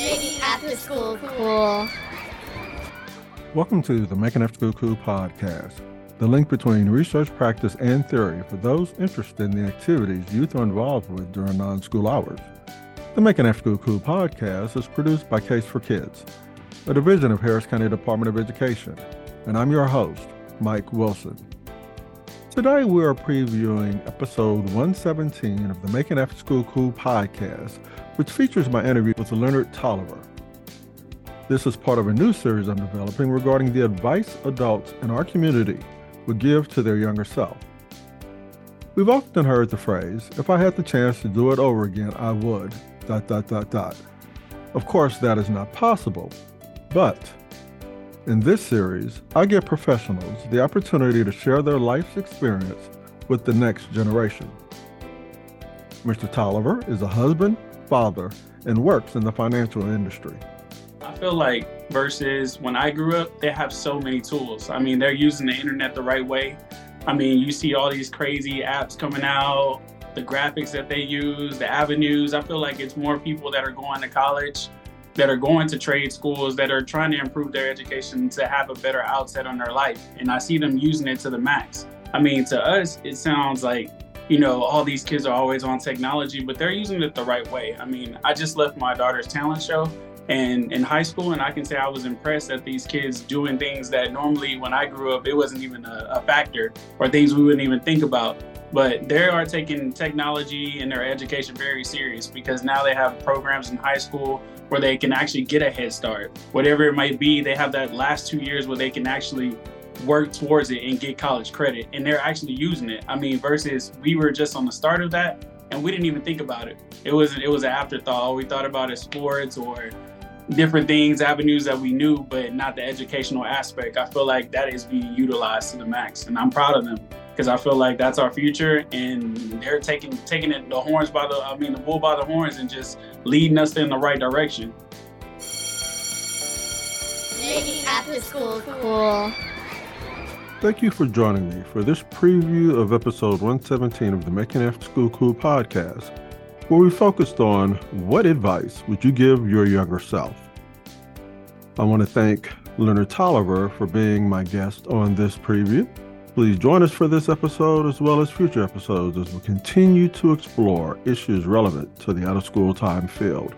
After school cool. Welcome to the Making After School Cool podcast, the link between research, practice, and theory for those interested in the activities youth are involved with during non school hours. The Making After School Cool podcast is produced by Case for Kids, a division of Harris County Department of Education, and I'm your host, Mike Wilson. Today we are previewing episode 117 of the Making After School Cool podcast, which features my interview with Leonard Tolliver. This is part of a new series I'm developing regarding the advice adults in our community would give to their younger self. We've often heard the phrase, if I had the chance to do it over again, I would, dot, dot, dot, dot. Of course, that is not possible, but in this series, I give professionals the opportunity to share their life's experience with the next generation. Mr. Tolliver is a husband, father, and works in the financial industry. I feel like versus when I grew up, they have so many tools. I mean, they're using the internet the right way. I mean, you see all these crazy apps coming out, the graphics that they use, the avenues. I feel like it's more people that are going to college that are going to trade schools that are trying to improve their education to have a better outset on their life. And I see them using it to the max. I mean, to us, it sounds like, you know, all these kids are always on technology, but they're using it the right way. I mean, I just left my daughter's talent show and in high school, and I can say I was impressed at these kids doing things that normally when I grew up, it wasn't even a, a factor or things we wouldn't even think about but they are taking technology and their education very serious because now they have programs in high school where they can actually get a head start. Whatever it might be, they have that last two years where they can actually work towards it and get college credit and they're actually using it. I mean, versus we were just on the start of that and we didn't even think about it. It was it was an afterthought. All we thought about is sports or different things, avenues that we knew, but not the educational aspect. I feel like that is being utilized to the max and I'm proud of them because I feel like that's our future, and they're taking taking it the horns by the I mean the bull by the horns and just leading us in the right direction. Making after school cool. Thank you for joining me for this preview of episode 117 of the Making After School Cool podcast, where we focused on what advice would you give your younger self. I want to thank Leonard Tolliver for being my guest on this preview. Please join us for this episode as well as future episodes as we continue to explore issues relevant to the out of school time field.